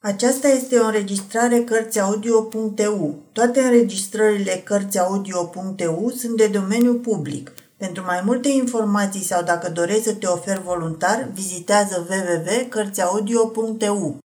Aceasta este o înregistrare Cărțiaudio.eu. Toate înregistrările Cărțiaudio.eu sunt de domeniu public. Pentru mai multe informații sau dacă dorești să te oferi voluntar, vizitează www.cărțiaudio.eu.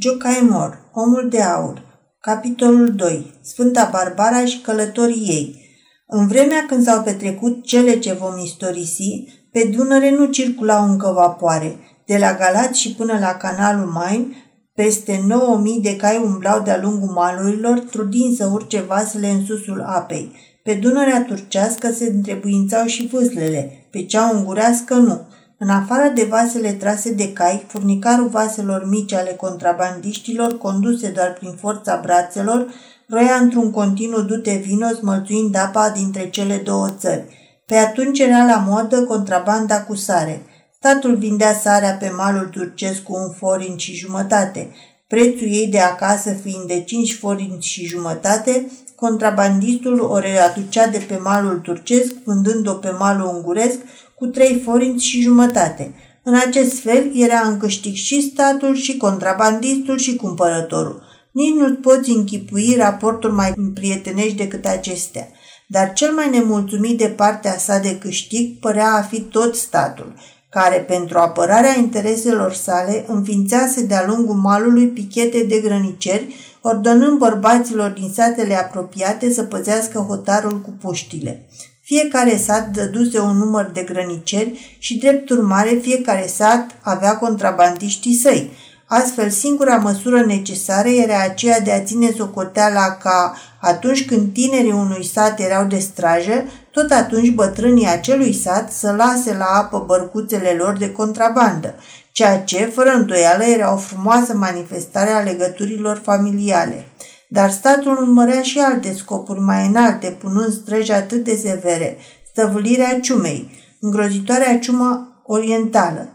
Jocaimor, Omul de Aur Capitolul 2 Sfânta Barbara și călătorii ei În vremea când s-au petrecut cele ce vom istorisi, pe Dunăre nu circulau încă vapoare – de la Galat și până la canalul Main, peste 9000 de cai umblau de-a lungul malurilor, trudind să urce vasele în susul apei. Pe Dunărea turcească se întrebuințau și vâslele, pe cea ungurească nu. În afară de vasele trase de cai, furnicarul vaselor mici ale contrabandiștilor, conduse doar prin forța brațelor, roia într-un continuu dute vino, smălțuind apa dintre cele două țări. Pe atunci era la modă contrabanda cu sare. Statul vindea sarea pe malul turcesc cu un forin și jumătate, prețul ei de acasă fiind de 5 forin și jumătate, contrabandistul o readucea de pe malul turcesc, vândând-o pe malul unguresc cu 3 forin și jumătate. În acest fel era în câștig și statul, și contrabandistul, și cumpărătorul. Nici nu poți închipui raportul mai prietenești decât acestea. Dar cel mai nemulțumit de partea sa de câștig părea a fi tot statul care pentru apărarea intereselor sale înființase de-a lungul malului pichete de grăniceri, ordonând bărbaților din satele apropiate să păzească hotarul cu puștile. Fiecare sat dăduse un număr de grăniceri și, drept urmare, fiecare sat avea contrabandiștii săi. Astfel, singura măsură necesară era aceea de a ține socoteala ca, atunci când tinerii unui sat erau de strajă, tot atunci bătrânii acelui sat să lase la apă bărcuțele lor de contrabandă, ceea ce, fără îndoială, era o frumoasă manifestare a legăturilor familiale. Dar statul urmărea și alte scopuri mai înalte, punând străji atât de severe, stăvâlirea ciumei, îngrozitoarea ciumă orientală.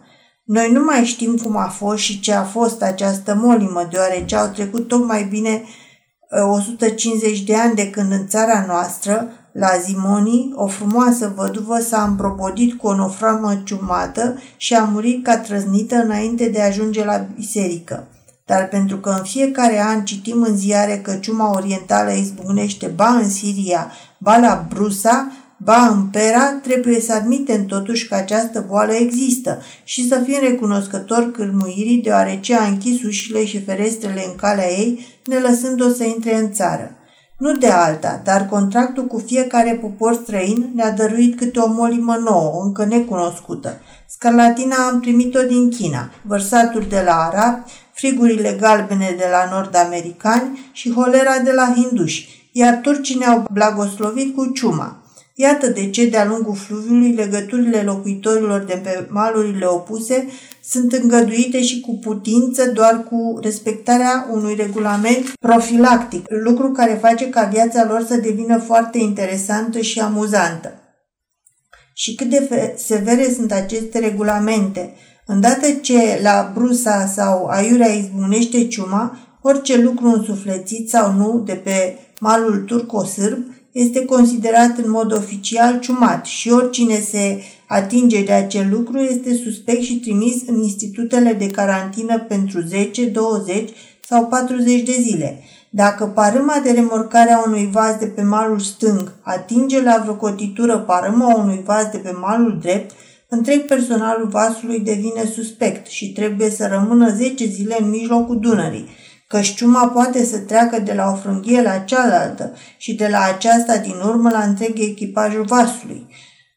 Noi nu mai știm cum a fost și ce a fost această molimă, deoarece au trecut tocmai bine 150 de ani de când în țara noastră la Zimoni, o frumoasă văduvă s-a împrobodit cu o noframă ciumată și a murit ca trăznită înainte de a ajunge la biserică. Dar pentru că în fiecare an citim în ziare că ciuma orientală izbucnește ba în Siria, ba la Brusa, ba în Pera, trebuie să admitem totuși că această boală există și să fim recunoscători cârmuirii deoarece a închis ușile și ferestrele în calea ei, ne lăsând-o să intre în țară. Nu de alta, dar contractul cu fiecare popor străin ne-a dăruit câte o molimă nouă, încă necunoscută. Scarlatina am primit-o din China, vărsaturi de la arabi, frigurile galbene de la nord-americani și holera de la hinduși, iar turcii ne-au blagoslovit cu ciuma. Iată de ce, de-a lungul fluviului, legăturile locuitorilor de pe malurile opuse sunt îngăduite și cu putință doar cu respectarea unui regulament profilactic, lucru care face ca viața lor să devină foarte interesantă și amuzantă. Și cât de severe sunt aceste regulamente, îndată ce la Brusa sau Aiurea izbunește ciuma, orice lucru însuflețit sau nu de pe malul turco-sârb este considerat în mod oficial ciumat și oricine se atinge de acel lucru este suspect și trimis în institutele de carantină pentru 10, 20 sau 40 de zile. Dacă parâma de remorcare a unui vas de pe malul stâng atinge la vreo cotitură parâma unui vas de pe malul drept, întreg personalul vasului devine suspect și trebuie să rămână 10 zile în mijlocul Dunării că ciuma poate să treacă de la o frânghie la cealaltă și de la aceasta din urmă la întreg echipajul vasului.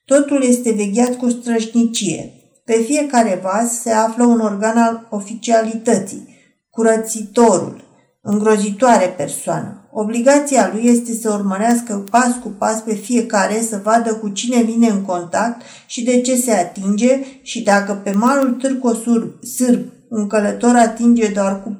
Totul este vegheat cu strășnicie. Pe fiecare vas se află un organ al oficialității, curățitorul, îngrozitoare persoană. Obligația lui este să urmărească pas cu pas pe fiecare să vadă cu cine vine în contact și de ce se atinge și dacă pe malul târcosur sârb un călător atinge doar cu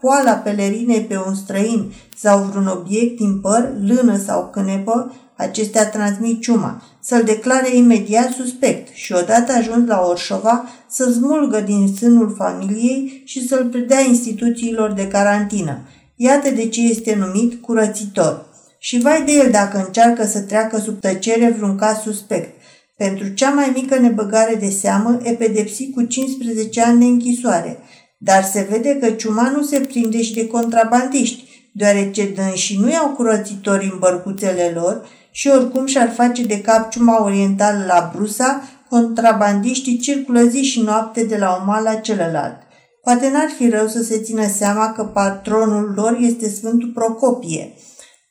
poala pelerinei pe un străin sau vreun obiect din păr, lână sau cânepă, acestea transmit ciuma, să-l declare imediat suspect și odată ajuns la Orșova să smulgă din sânul familiei și să-l predea instituțiilor de carantină. Iată de ce este numit curățitor. Și vai de el dacă încearcă să treacă sub tăcere vreun caz suspect. Pentru cea mai mică nebăgare de seamă e pedepsit cu 15 ani de închisoare. dar se vede că ciuma nu se prinde și de contrabandiști, deoarece dânsii nu iau curățitori în bărcuțele lor și oricum și-ar face de cap ciuma orientală la Brusa, contrabandiștii circulă zi și noapte de la un mal la celălalt. Poate n-ar fi rău să se țină seama că patronul lor este Sfântul Procopie.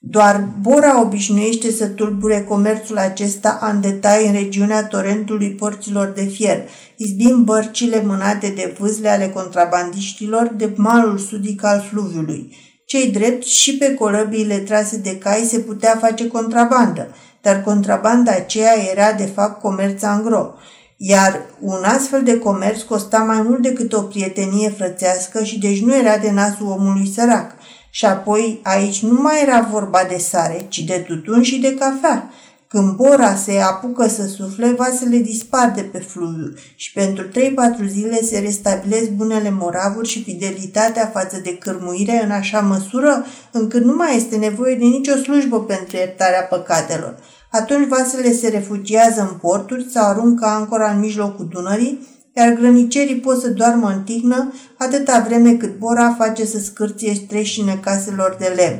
Doar Bora obișnuiește să tulbure comerțul acesta în detai în regiunea torentului porților de fier, izbind bărcile mânate de vâzle ale contrabandiștilor de malul sudic al fluviului. Cei drept și pe colăbiile trase de cai se putea face contrabandă, dar contrabanda aceea era de fapt comerț angro. Iar un astfel de comerț costa mai mult decât o prietenie frățească și deci nu era de nasul omului sărac. Și apoi aici nu mai era vorba de sare, ci de tutun și de cafea. Când bora se apucă să sufle, vasele dispar de pe fluviu și pentru 3-4 zile se restabilesc bunele moravuri și fidelitatea față de cârmuire în așa măsură încât nu mai este nevoie de nicio slujbă pentru iertarea păcatelor. Atunci vasele se refugiază în porturi sau aruncă ancora în mijlocul Dunării, iar grănicerii pot să doarmă în tihnă atâta vreme cât bora face să scârție streșine caselor de lemn.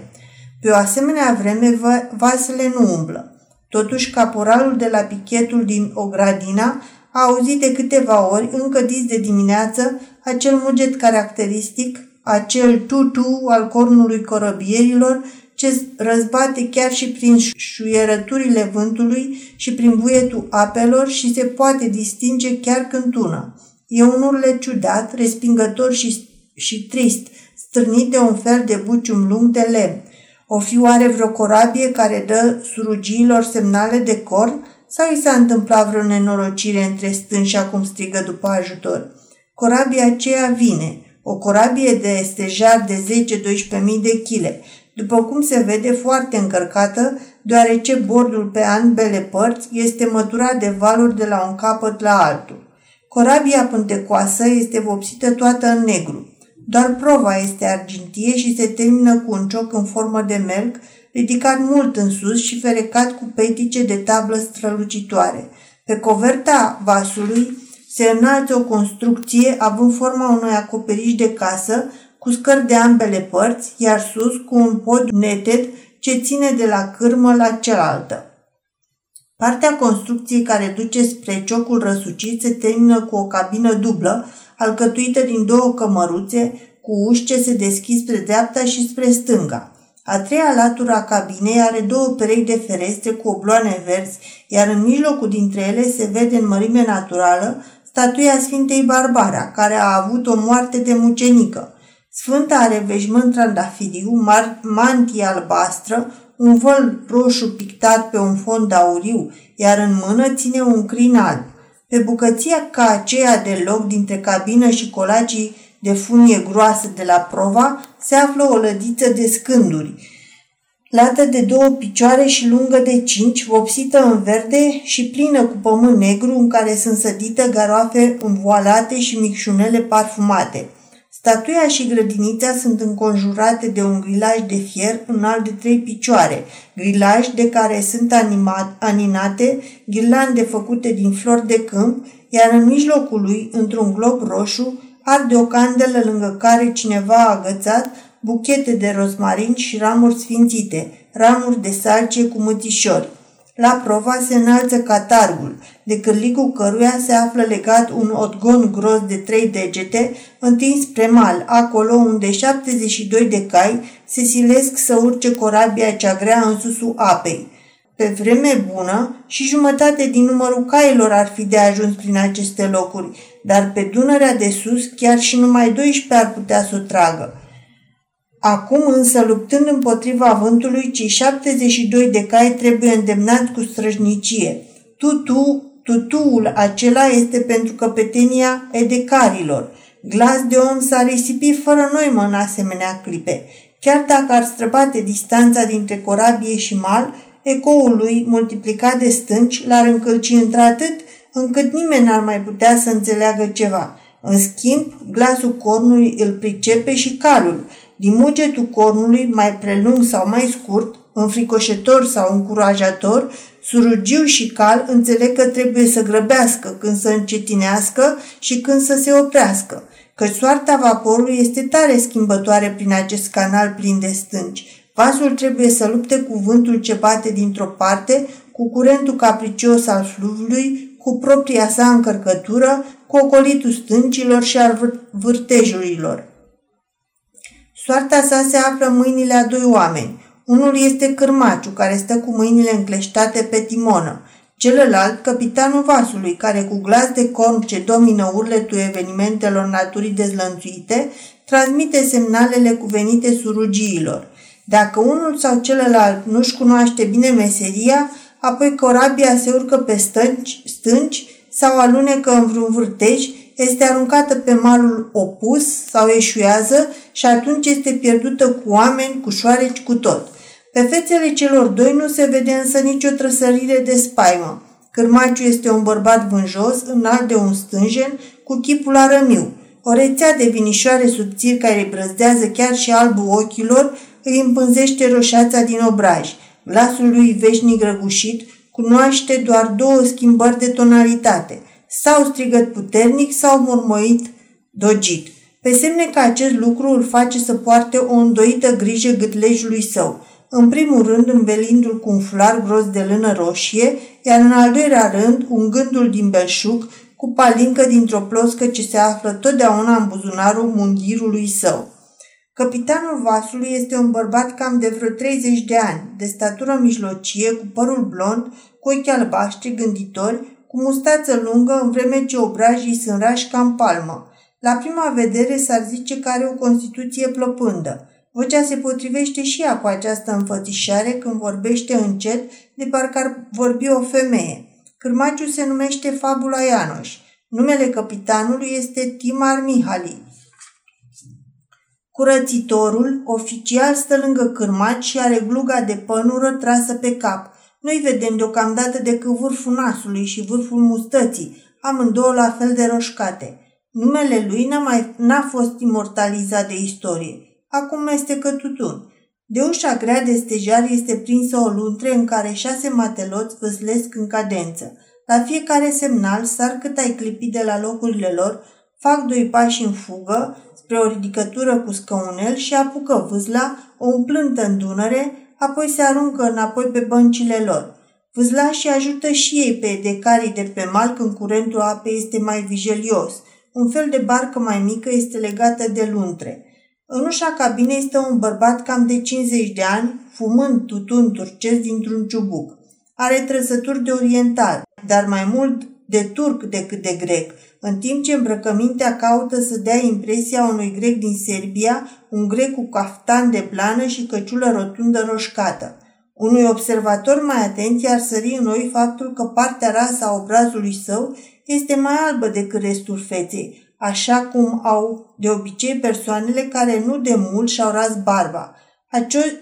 Pe o asemenea vreme, vasele nu umblă. Totuși, caporalul de la pichetul din Ogradina a auzit de câteva ori, încă dis de dimineață, acel muget caracteristic, acel tutu al cornului corăbierilor ce răzbate chiar și prin șuierăturile vântului și prin buietul apelor și se poate distinge chiar când tună. E un urle ciudat, respingător și, și trist, strânit de un fel de bucium lung de lemn. O fi oare vreo corabie care dă surugiilor semnale de corn sau i s-a întâmplat vreo nenorocire între stânși și acum strigă după ajutor? Corabia aceea vine, o corabie de stejar de 10-12 mii de chile, după cum se vede foarte încărcată, deoarece bordul pe ambele părți este măturat de valuri de la un capăt la altul. Corabia pântecoasă este vopsită toată în negru. Doar prova este argintie și se termină cu un cioc în formă de melc, ridicat mult în sus și ferecat cu petice de tablă strălucitoare. Pe coverta vasului se înalță o construcție având forma unui acoperiș de casă, cu scări de ambele părți, iar sus cu un pod neted ce ține de la cârmă la cealaltă. Partea construcției care duce spre ciocul răsucit se termină cu o cabină dublă, alcătuită din două cămăruțe, cu uși ce se deschid spre dreapta și spre stânga. A treia latură a cabinei are două perechi de ferestre cu obloane verzi, iar în mijlocul dintre ele se vede în mărime naturală statuia Sfintei Barbara, care a avut o moarte de mucenică. Sfânta are veșmânt trandafiriu, mantie albastră, un văl roșu pictat pe un fond auriu, iar în mână ține un crin alb. Pe bucăția ca aceea de loc dintre cabină și colacii de funie groasă de la prova se află o lădiță de scânduri, lată de două picioare și lungă de cinci, vopsită în verde și plină cu pământ negru în care sunt sădite garoafe învoalate și micșunele parfumate – Statuia și grădinița sunt înconjurate de un grilaj de fier înalt de trei picioare, grilaj de care sunt animat, aninate ghirlande făcute din flori de câmp, iar în mijlocul lui, într-un glob roșu, arde o candelă lângă care cineva a agățat buchete de rozmarin și ramuri sfințite, ramuri de salcie cu mătișori. La prova se înalță catargul, de cârligul căruia se află legat un odgon gros de trei degete, întins spre mal, acolo unde 72 de cai se silesc să urce corabia cea grea în susul apei. Pe vreme bună și jumătate din numărul cailor ar fi de ajuns prin aceste locuri, dar pe Dunărea de sus chiar și numai 12 ar putea să o tragă. Acum însă, luptând împotriva vântului, cei 72 de cai trebuie îndemnați cu străjnicie. Tutu, tutuul acela este pentru căpetenia edecarilor. Glas de om s-a risipit fără noi în asemenea clipe. Chiar dacă ar străbate distanța dintre corabie și mal, ecoul lui, multiplicat de stânci, l-ar încălci într-atât încât nimeni n-ar mai putea să înțeleagă ceva. În schimb, glasul cornului îl pricepe și calul – din mugetul cornului, mai prelung sau mai scurt, înfricoșător sau încurajator, surugiu și cal înțeleg că trebuie să grăbească când să încetinească și când să se oprească. că soarta vaporului este tare schimbătoare prin acest canal plin de stânci. Vasul trebuie să lupte cu vântul ce bate dintr-o parte, cu curentul capricios al fluviului, cu propria sa încărcătură, cu ocolitul stâncilor și al vârtejurilor. Soarta sa se află în mâinile a doi oameni. Unul este cârmaciu, care stă cu mâinile încleștate pe timonă. Celălalt, capitanul vasului, care cu glas de corn ce domină urletul evenimentelor naturii dezlănțuite, transmite semnalele cuvenite surugiilor. Dacă unul sau celălalt nu-și cunoaște bine meseria, apoi corabia se urcă pe stânci, stânci sau alunecă în vreun vârtej, este aruncată pe malul opus sau eșuează și atunci este pierdută cu oameni, cu șoareci, cu tot. Pe fețele celor doi nu se vede însă nicio trăsărire de spaimă. Cârmaciu este un bărbat vânjos, înalt de un stânjen, cu chipul arămiu. O rețea de vinișoare subțiri care îi brăzdează chiar și albul ochilor îi împânzește roșața din obraj. Glasul lui veșnic răgușit cunoaște doar două schimbări de tonalitate, sau strigăt puternic sau murmuit dogit. Pe semne că acest lucru îl face să poarte o îndoită grijă gâtlejului său, în primul rând învelindu-l cu un fular gros de lână roșie, iar în al doilea rând ungându-l din belșug cu palincă dintr-o ploscă ce se află totdeauna în buzunarul mungirului său. Capitanul vasului este un bărbat cam de vreo 30 de ani, de statură mijlocie, cu părul blond, cu ochi albaștri gânditori, cu mustață lungă, în vreme ce obrajii sunt rași ca în palmă. La prima vedere s-ar zice că are o constituție plăpândă. Vocea se potrivește și ea cu această înfățișare când vorbește încet, de parcă ar vorbi o femeie. Cârmaciul se numește Fabula Ianoș. Numele capitanului este Timar Mihali. Curățitorul, oficial, stă lângă cârmaci și are gluga de pănură trasă pe cap. Noi vedem deocamdată decât vârful nasului și vârful mustății, amândouă la fel de roșcate. Numele lui n-a, mai, n-a fost imortalizat de istorie. Acum este că tutun. De ușa grea de stejar este prinsă o luntre în care șase mateloți văzlesc în cadență. La fiecare semnal sar cât ai clipit de la locurile lor, fac doi pași în fugă spre o ridicătură cu scăunel și apucă vâzla, o umplântă în Dunăre, apoi se aruncă înapoi pe băncile lor. Vâzlașii ajută și ei pe decarii de pe mal când curentul apei este mai vigelios. Un fel de barcă mai mică este legată de luntre. În ușa cabinei este un bărbat cam de 50 de ani, fumând tutun turcesc dintr-un ciubuc. Are trăsături de oriental, dar mai mult de turc decât de grec, în timp ce îmbrăcămintea caută să dea impresia unui grec din Serbia, un grec cu caftan de plană și căciulă rotundă roșcată. Unui observator mai atent i-ar sări în noi faptul că partea rasă a obrazului său este mai albă decât restul feței, așa cum au de obicei persoanele care nu de mult și-au ras barba.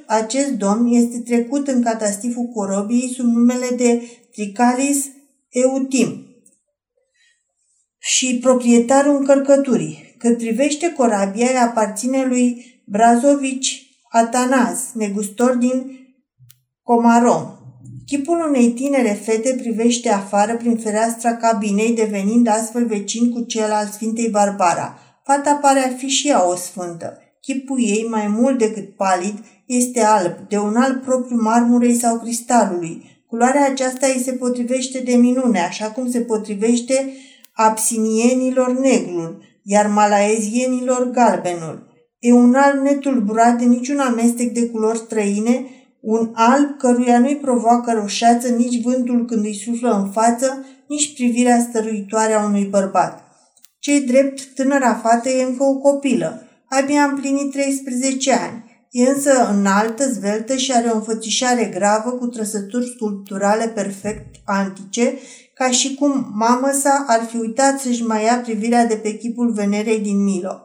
Acest domn este trecut în catastiful corobiei sub numele de Tricalis Eutim și proprietarul încărcăturii. Cât privește corabia, aparține lui Brazovici Atanaz, negustor din Comarom. Chipul unei tinere fete privește afară prin fereastra cabinei, devenind astfel vecin cu cel al Sfintei Barbara. Fata pare a fi și ea o sfântă. Chipul ei, mai mult decât palid, este alb, de un alb propriu marmurei sau cristalului. Culoarea aceasta îi se potrivește de minune, așa cum se potrivește absinienilor negrul, iar malaezienilor galbenul. E un alb netulburat de niciun amestec de culori străine, un alb căruia nu-i provoacă roșeață nici vântul când îi suflă în față, nici privirea stăruitoare a unui bărbat. Cei drept, tânăra fată e încă o copilă. Abia am împlinit 13 ani. E însă înaltă, zveltă și are o înfățișare gravă cu trăsături sculpturale perfect antice, ca și cum mamă sa ar fi uitat să-și mai ia privirea de pe chipul Venerei din Milo.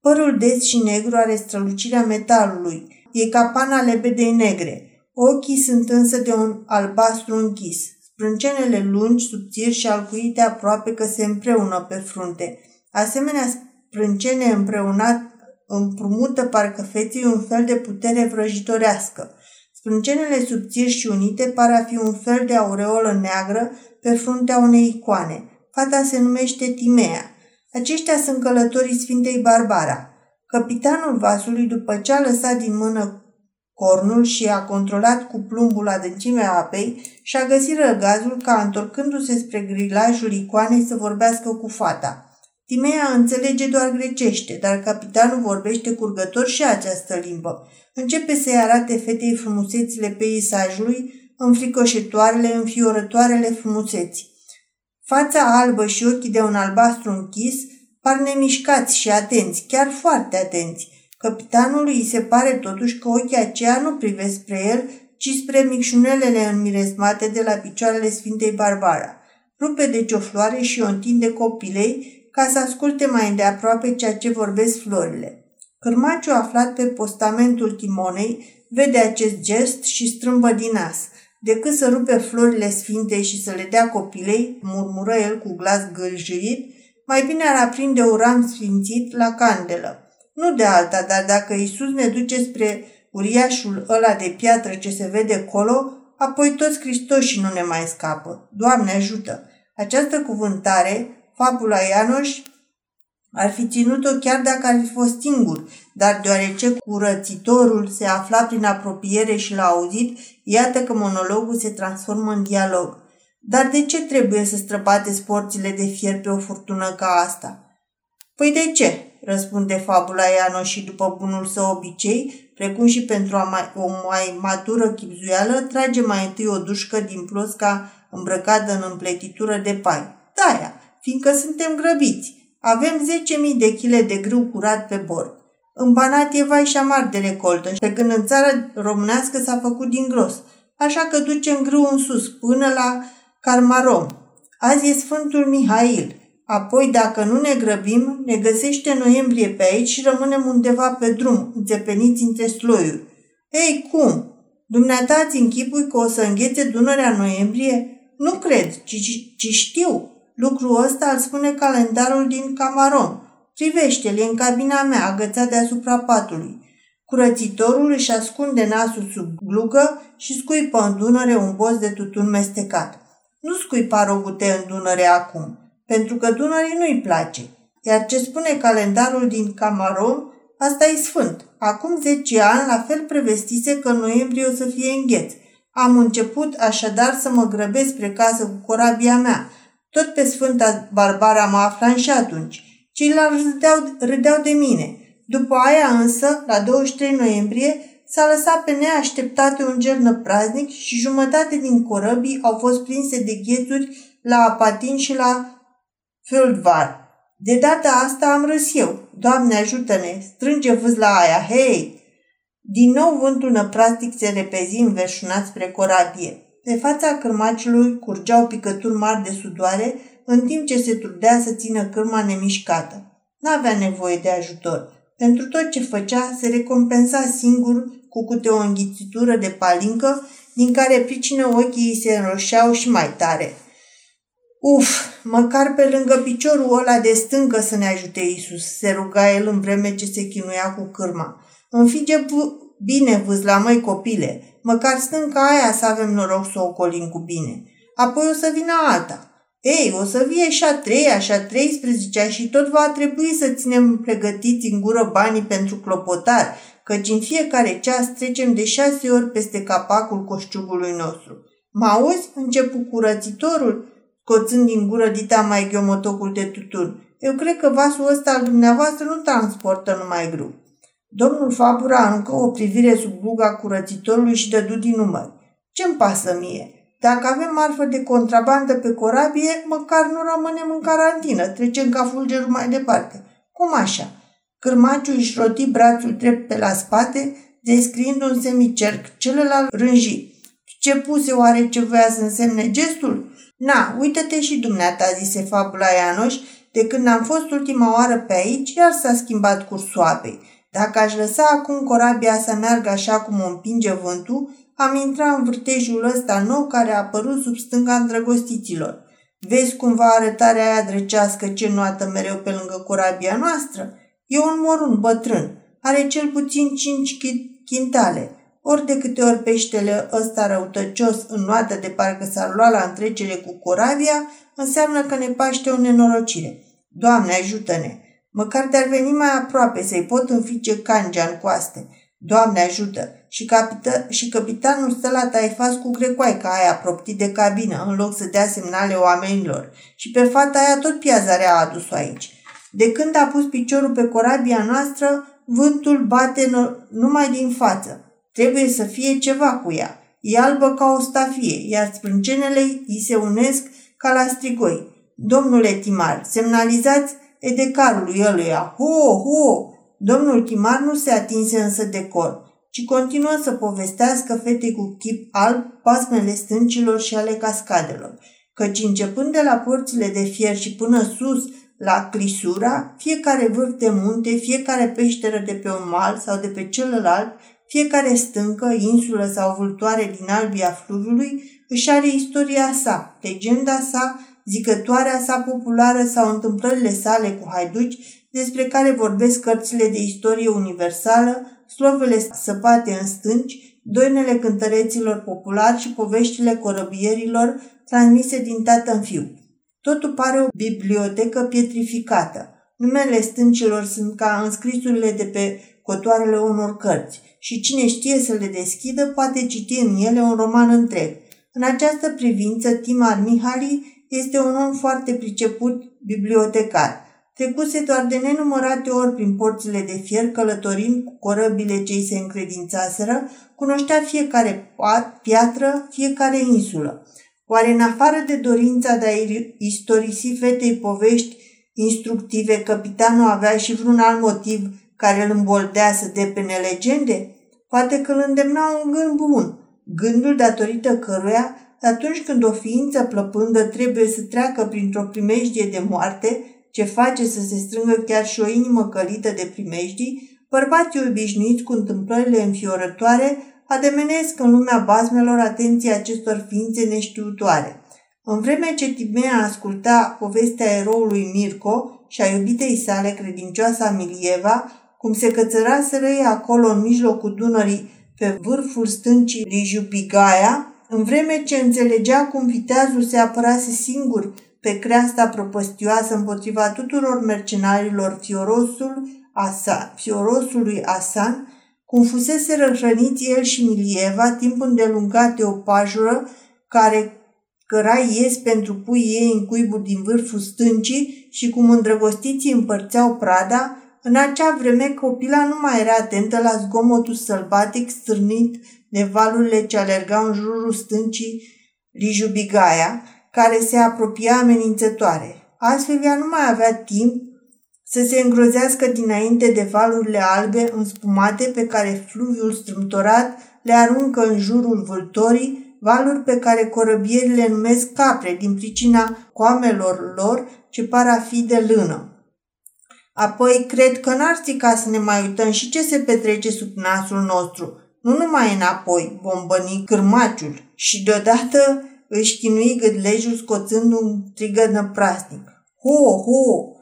Părul des și negru are strălucirea metalului, e ca pana lebedei negre. Ochii sunt însă de un albastru închis. Sprâncenele lungi, subțiri și alcuite aproape că se împreună pe frunte. Asemenea sprâncene împreunat împrumută parcă feții un fel de putere vrăjitorească. Sprâncenele subțiri și unite par a fi un fel de aureolă neagră pe fruntea unei icoane. Fata se numește Timea. Aceștia sunt călătorii Sfintei Barbara. Capitanul vasului, după ce a lăsat din mână cornul și a controlat cu plumbul adâncimea apei, și-a găsit răgazul ca, întorcându-se spre grilajul icoanei, să vorbească cu fata. Timea înțelege doar grecește, dar capitanul vorbește curgător și această limbă. Începe să-i arate fetei frumusețile peisajului, înfricoșetoarele, înfiorătoarele frumuseți. Fața albă și ochii de un albastru închis par nemișcați și atenți, chiar foarte atenți. Capitanului îi se pare totuși că ochii aceia nu privesc spre el, ci spre micșunelele înmiresmate de la picioarele Sfintei Barbara. Rupe de ciofloare și o întinde copilei ca să asculte mai îndeaproape ceea ce vorbesc florile. Cârmaciu aflat pe postamentul timonei vede acest gest și strâmbă din nas. Decât să rupe florile sfinte și să le dea copilei, murmură el cu glas gâljuit, mai bine ar aprinde un ram sfințit la candelă. Nu de alta, dar dacă Isus ne duce spre uriașul ăla de piatră ce se vede colo, apoi toți Hristoșii nu ne mai scapă. Doamne ajută! Această cuvântare, fabula Ianoș, ar fi ținut-o chiar dacă ar fi fost singur, dar deoarece curățitorul se afla prin apropiere și l-a auzit, iată că monologul se transformă în dialog. Dar de ce trebuie să străbateți porțile de fier pe o furtună ca asta? Păi de ce? răspunde fabula Iano și după bunul său obicei, precum și pentru a mai, o mai matură chipzuială, trage mai întâi o dușcă din plosca îmbrăcată în împletitură de pai. Daia, fiindcă suntem grăbiți. Avem 10.000 de chile de grâu curat pe bord. În Banat e vai și amar de recoltă, pe când în țara românească s-a făcut din gros. Așa că ducem grâu în sus, până la Carmarom. Azi e Sfântul Mihail. Apoi, dacă nu ne grăbim, ne găsește noiembrie pe aici și rămânem undeva pe drum, înțepeniți între sloiuri. Ei, cum? Dumneata ați închipui că o să înghețe Dunărea noiembrie? Nu cred, ci, ci știu. Lucrul ăsta îl spune calendarul din Camaron. Privește-l, în cabina mea, agățat deasupra patului. Curățitorul își ascunde nasul sub glugă și scuipă în Dunăre un boz de tutun mestecat. Nu scuipa rogute în Dunăre acum, pentru că Dunării nu-i place. Iar ce spune calendarul din Camaron, asta e sfânt. Acum 10 ani, la fel prevestise că în noiembrie o să fie îngheț. Am început așadar să mă grăbesc spre casă cu corabia mea. Tot pe Sfânta Barbara mă aflam și atunci. Ceilalți râdeau, râdeau de mine. După aia însă, la 23 noiembrie, s-a lăsat pe neașteptate un gernă praznic și jumătate din corăbii au fost prinse de ghețuri la Apatin și la Feldvar. De data asta am râs eu. Doamne ajută-ne, strânge la aia, hei! Din nou vântul năprastic se repezi înverșunat spre corabie. Pe fața cârmaciului curgeau picături mari de sudoare, în timp ce se trudea să țină cârma nemișcată. N-avea nevoie de ajutor. Pentru tot ce făcea, se recompensa singur cu câte o înghițitură de palincă, din care pricină ochii îi se înroșeau și mai tare. Uf, măcar pe lângă piciorul ăla de stâncă să ne ajute Isus, se ruga el în vreme ce se chinuia cu cârma. Înfige bine la măi copile, măcar stânca aia să avem noroc să o colim cu bine. Apoi o să vină alta. Ei, o să vie și a treia și a treisprezecea și tot va trebui să ținem pregătiți în gură banii pentru clopotari, căci în fiecare ceas trecem de șase ori peste capacul coșciugului nostru. Mă auzi? Începu curățitorul, coțând din gură dita mai ghiomotocul de tutun. Eu cred că vasul ăsta al dumneavoastră nu transportă numai grâu. Domnul Fabura aruncă o privire sub gluga curățitorului și dădu din număr. Ce-mi pasă mie? Dacă avem marfă de contrabandă pe corabie, măcar nu rămânem în carantină, trecem ca fulgerul mai departe. Cum așa? Cârmaciul își roti brațul drept pe la spate, descriind un semicerc, celălalt rânji. Ce puse oare ce voia să însemne gestul? Na, uită-te și dumneata, zise fabula Ianoș, de când am fost ultima oară pe aici, iar s-a schimbat cursul apei. Dacă aș lăsa acum corabia să meargă așa cum o împinge vântul, am intrat în vârtejul ăsta nou care a apărut sub stânga îndrăgostiților. Vezi cumva arătarea aia drăcească ce nuată mereu pe lângă corabia noastră? E un morun bătrân. Are cel puțin cinci chintale. Ori de câte ori peștele ăsta răutăcios noată de parcă s-ar lua la întrecere cu corabia, înseamnă că ne paște o nenorocire. Doamne, ajută-ne! Măcar de-ar veni mai aproape să-i pot înfice cangea în coaste. Doamne, ajută! Și, capită- și capitanul stă la taifas cu grecoaica aia proptit de cabină, în loc să dea semnale oamenilor. Și pe fata aia tot piazarea a adus-o aici. De când a pus piciorul pe corabia noastră, vântul bate numai din față. Trebuie să fie ceva cu ea. E albă ca o stafie, iar sprâncenele îi se unesc ca la strigoi. Domnule Timar, semnalizați edecarului ăluia. Ho, ho! Domnul Timar nu se atinse însă de cor, ci continuă să povestească fetei cu chip alb pasmele stâncilor și ale cascadelor, căci începând de la porțile de fier și până sus la clisura, fiecare vârf de munte, fiecare peșteră de pe un mal sau de pe celălalt, fiecare stâncă, insulă sau vultoare din albia fluviului își are istoria sa, legenda sa, zicătoarea sa populară sau întâmplările sale cu haiduci despre care vorbesc cărțile de istorie universală, slovele săpate în stânci, doinele cântăreților populari și poveștile corăbierilor transmise din tată în fiu. Totul pare o bibliotecă pietrificată. Numele stâncilor sunt ca înscrisurile de pe cotoarele unor cărți și cine știe să le deschidă poate citi în ele un roman întreg. În această privință, Timar Mihali este un om foarte priceput bibliotecar. Trecuse doar de nenumărate ori prin porțile de fier, călătorind cu corăbile ce se încredințaseră, cunoștea fiecare piatră, fiecare insulă. Oare în afară de dorința de a istorisi fetei povești instructive, capitanul avea și vreun alt motiv care îl îmboldea să depene legende? Poate că îl îndemna un gând bun, gândul datorită căruia, atunci când o ființă plăpândă trebuie să treacă printr-o primejdie de moarte, ce face să se strângă chiar și o inimă călită de primejdii, bărbații obișnuiți cu întâmplările înfiorătoare ademenesc în lumea bazmelor atenția acestor ființe neștiutoare. În vreme ce Timea asculta povestea eroului Mirko și a iubitei sale credincioasa Milieva, cum se cățăraseră ei acolo în mijlocul Dunării pe vârful stâncii Lijubigaia, în vreme ce înțelegea cum viteazul se apărase singur pe creasta propăstioasă împotriva tuturor mercenarilor Fiorosul, Asa, Fiorosului Asan, cum fusese răhrăniți el și Milieva timp îndelungat de o pajură care căra ies pentru pui ei în cuibul din vârful stâncii și cum îndrăgostiții împărțeau prada, în acea vreme copila nu mai era atentă la zgomotul sălbatic stârnit de valurile ce alergau în jurul stâncii Lijubigaia, care se apropia amenințătoare. Astfel ea nu mai avea timp să se îngrozească dinainte de valurile albe înspumate pe care fluviul strâmtorat le aruncă în jurul vâltorii, valuri pe care corăbierile numesc capre din pricina coamelor lor ce par a fi de lână. Apoi, cred că n-ar strica să ne mai uităm și ce se petrece sub nasul nostru. Nu numai înapoi, bombăni cârmaciul și deodată își chinui gâdlejul scoțând un strigă năprasnic. Ho, ho!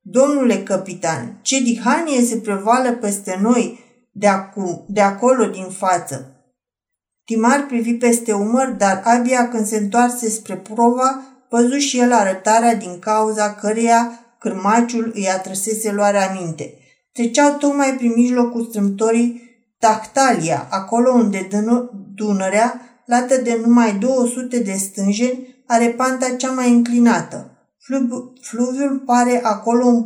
Domnule capitan, ce dihanie se prevală peste noi de, acum, de acolo din față. Timar privi peste umăr, dar abia când se întoarse spre prova, văzu și el arătarea din cauza căreia cârmaciul îi atrăsese luarea minte. Treceau tocmai prin mijlocul strâmtorii Tactalia, acolo unde Dunărea, lată de numai 200 de stânjeni, are panta cea mai înclinată. Fluviul pare acolo un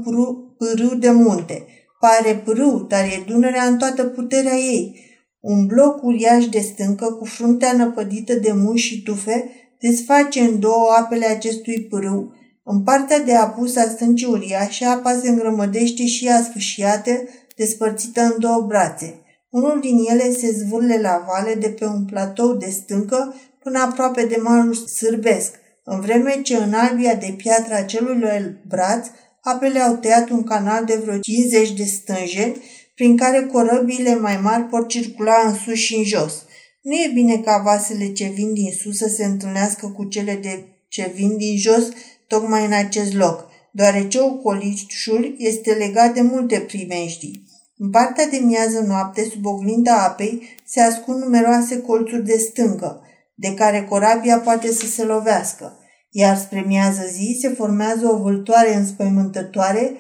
pârâu de munte. Pare pârâu, dar e Dunărea în toată puterea ei. Un bloc uriaș de stâncă cu fruntea năpădită de muși și tufe desface în două apele acestui pârâu. În partea de apus a stâncii uriașe, apa se îngrămădește și ea sfâșiată, despărțită în două brațe. Unul din ele se zvârle la vale de pe un platou de stâncă până aproape de malul sârbesc, în vreme ce în albia de piatră a celuilalt braț, apele au tăiat un canal de vreo 50 de stânjeni, prin care corăbiile mai mari pot circula în sus și în jos. Nu e bine ca vasele ce vin din sus să se întâlnească cu cele de ce vin din jos tocmai în acest loc, deoarece ocolișul este legat de multe primejdii. În partea de miază noapte, sub oglinda apei, se ascund numeroase colțuri de stâncă, de care corabia poate să se lovească. iar spre miază zi se formează o vâltoare înspăimântătoare,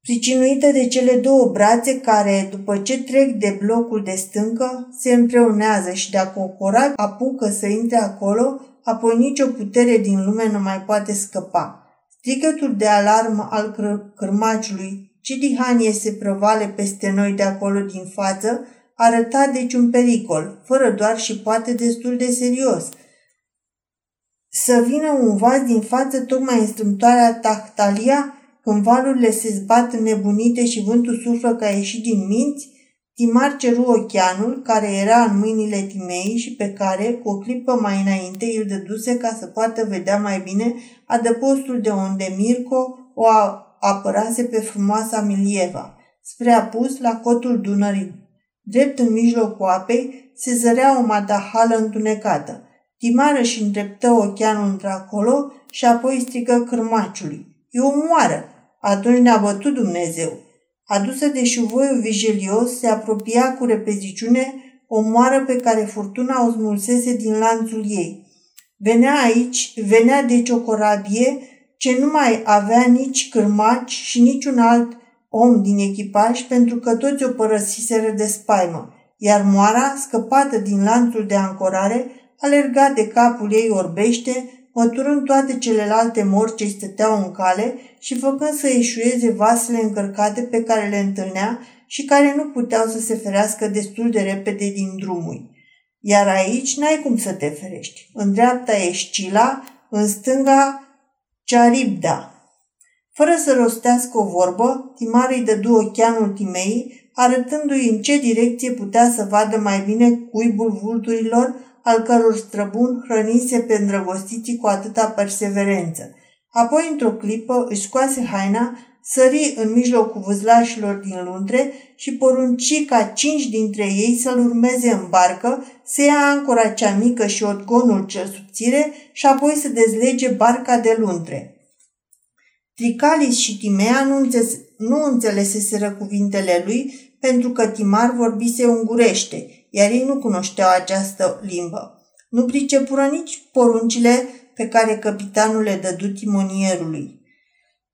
pricinuită de cele două brațe care, după ce trec de blocul de stâncă, se împreunează și dacă o corab apucă să intre acolo, apoi nicio putere din lume nu mai poate scăpa. Strigătul de alarmă al cr- cârmaciului, ce dihanie se prăvale peste noi de acolo din față, arăta deci un pericol, fără doar și poate destul de serios. Să vină un vas din față tocmai în strâmtoarea Tahtalia, când valurile se zbat nebunite și vântul suflă ca ieșit din minți, Timar ceru ocheanul, care era în mâinile Timei și pe care, cu o clipă mai înainte, îl dăduse ca să poată vedea mai bine adăpostul de unde Mirco o apărase pe frumoasa Milieva, spre apus la cotul Dunării. Drept în mijlocul apei se zărea o madahală întunecată. Timară și îndreptă ocheanul într-acolo și apoi strigă cârmaciului. E o moară! Atunci ne-a bătut Dumnezeu. Adusă de șuvoiul vigelios, se apropia cu repeziciune o moară pe care furtuna o smulsese din lanțul ei. Venea aici, venea deci o corabie ce nu mai avea nici cârmaci și niciun alt om din echipaj pentru că toți o părăsiseră de spaimă, iar moara, scăpată din lanțul de ancorare, alerga de capul ei orbește, măturând toate celelalte morți ce stăteau în cale și făcând să eșueze vasele încărcate pe care le întâlnea și care nu puteau să se ferească destul de repede din drumul. Iar aici n-ai cum să te ferești. În dreapta e Scila, în stânga Charibda. Fără să rostească o vorbă, Timar îi dădu ocheanul Timei, arătându-i în ce direcție putea să vadă mai bine cuibul vulturilor al căror străbun hrănise pe îndrăgostiții cu atâta perseverență. Apoi, într-o clipă, își scoase haina, sări în mijlocul vâzlașilor din luntre și porunci ca cinci dintre ei să-l urmeze în barcă, să ia ancora cea mică și odgonul cel subțire și apoi să dezlege barca de luntre. Tricalis și Timea nu, înțes- nu înțeleseseră cuvintele lui pentru că Timar vorbise ungurește, iar ei nu cunoșteau această limbă. Nu pricepură nici poruncile pe care capitanul le dădu timonierului.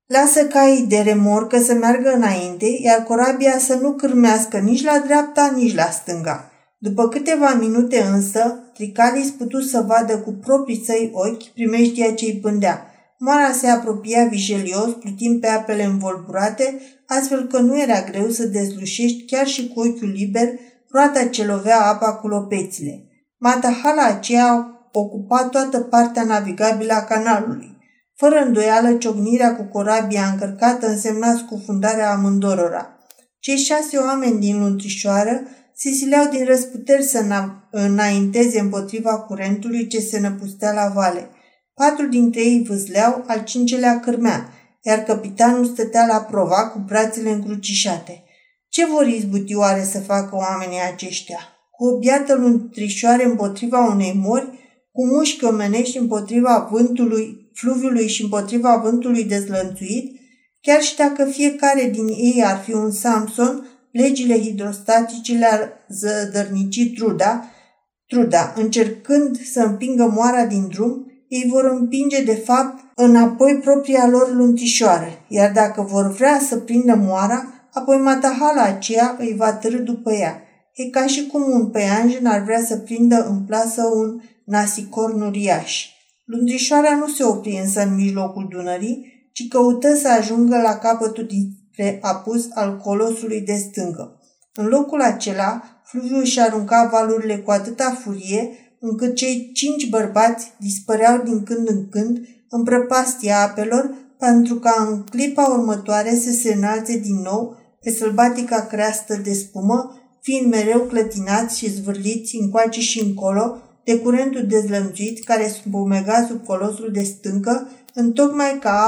Lasă caii de remorcă să meargă înainte, iar corabia să nu cârmească nici la dreapta, nici la stânga. După câteva minute însă, Tricalis putu să vadă cu proprii săi ochi primejdia ce îi pândea – Mara se apropia vigelios, plutind pe apele învolburate, astfel că nu era greu să dezlușești chiar și cu ochiul liber roata ce lovea apa cu lopețile. Matahala aceea ocupa toată partea navigabilă a canalului. Fără îndoială, ciocnirea cu corabia încărcată însemna scufundarea amândorora. Cei șase oameni din luntrișoară se sileau din răsputeri să înainteze împotriva curentului ce se năpustea la vale – Patru dintre ei vâzleau, al cincelea cârmea, iar capitanul stătea la prova cu brațele încrucișate. Ce vor izbuti oare să facă oamenii aceștia? Cu o biată luntrișoare împotriva unei mori, cu mușchi omenești împotriva vântului, fluviului și împotriva vântului dezlănțuit, chiar și dacă fiecare din ei ar fi un Samson, legile hidrostatice le-ar zădărnici truda, truda, încercând să împingă moara din drum, ei vor împinge de fapt înapoi propria lor luntișoară, iar dacă vor vrea să prindă moara, apoi matahala aceea îi va târâ după ea. E ca și cum un peianjen ar vrea să prindă în plasă un nasicor nuriaș. Luntrișoara nu se opri însă în mijlocul Dunării, ci căută să ajungă la capătul dintre apus al colosului de stângă. În locul acela, fluviul își arunca valurile cu atâta furie încât cei cinci bărbați dispăreau din când în când în prăpastia apelor pentru ca în clipa următoare să se înalțe din nou pe sălbatica creastă de spumă, fiind mereu clătinați și zvârliți încoace și încolo de curentul dezlănțuit care spumega sub colosul de stâncă, întocmai ca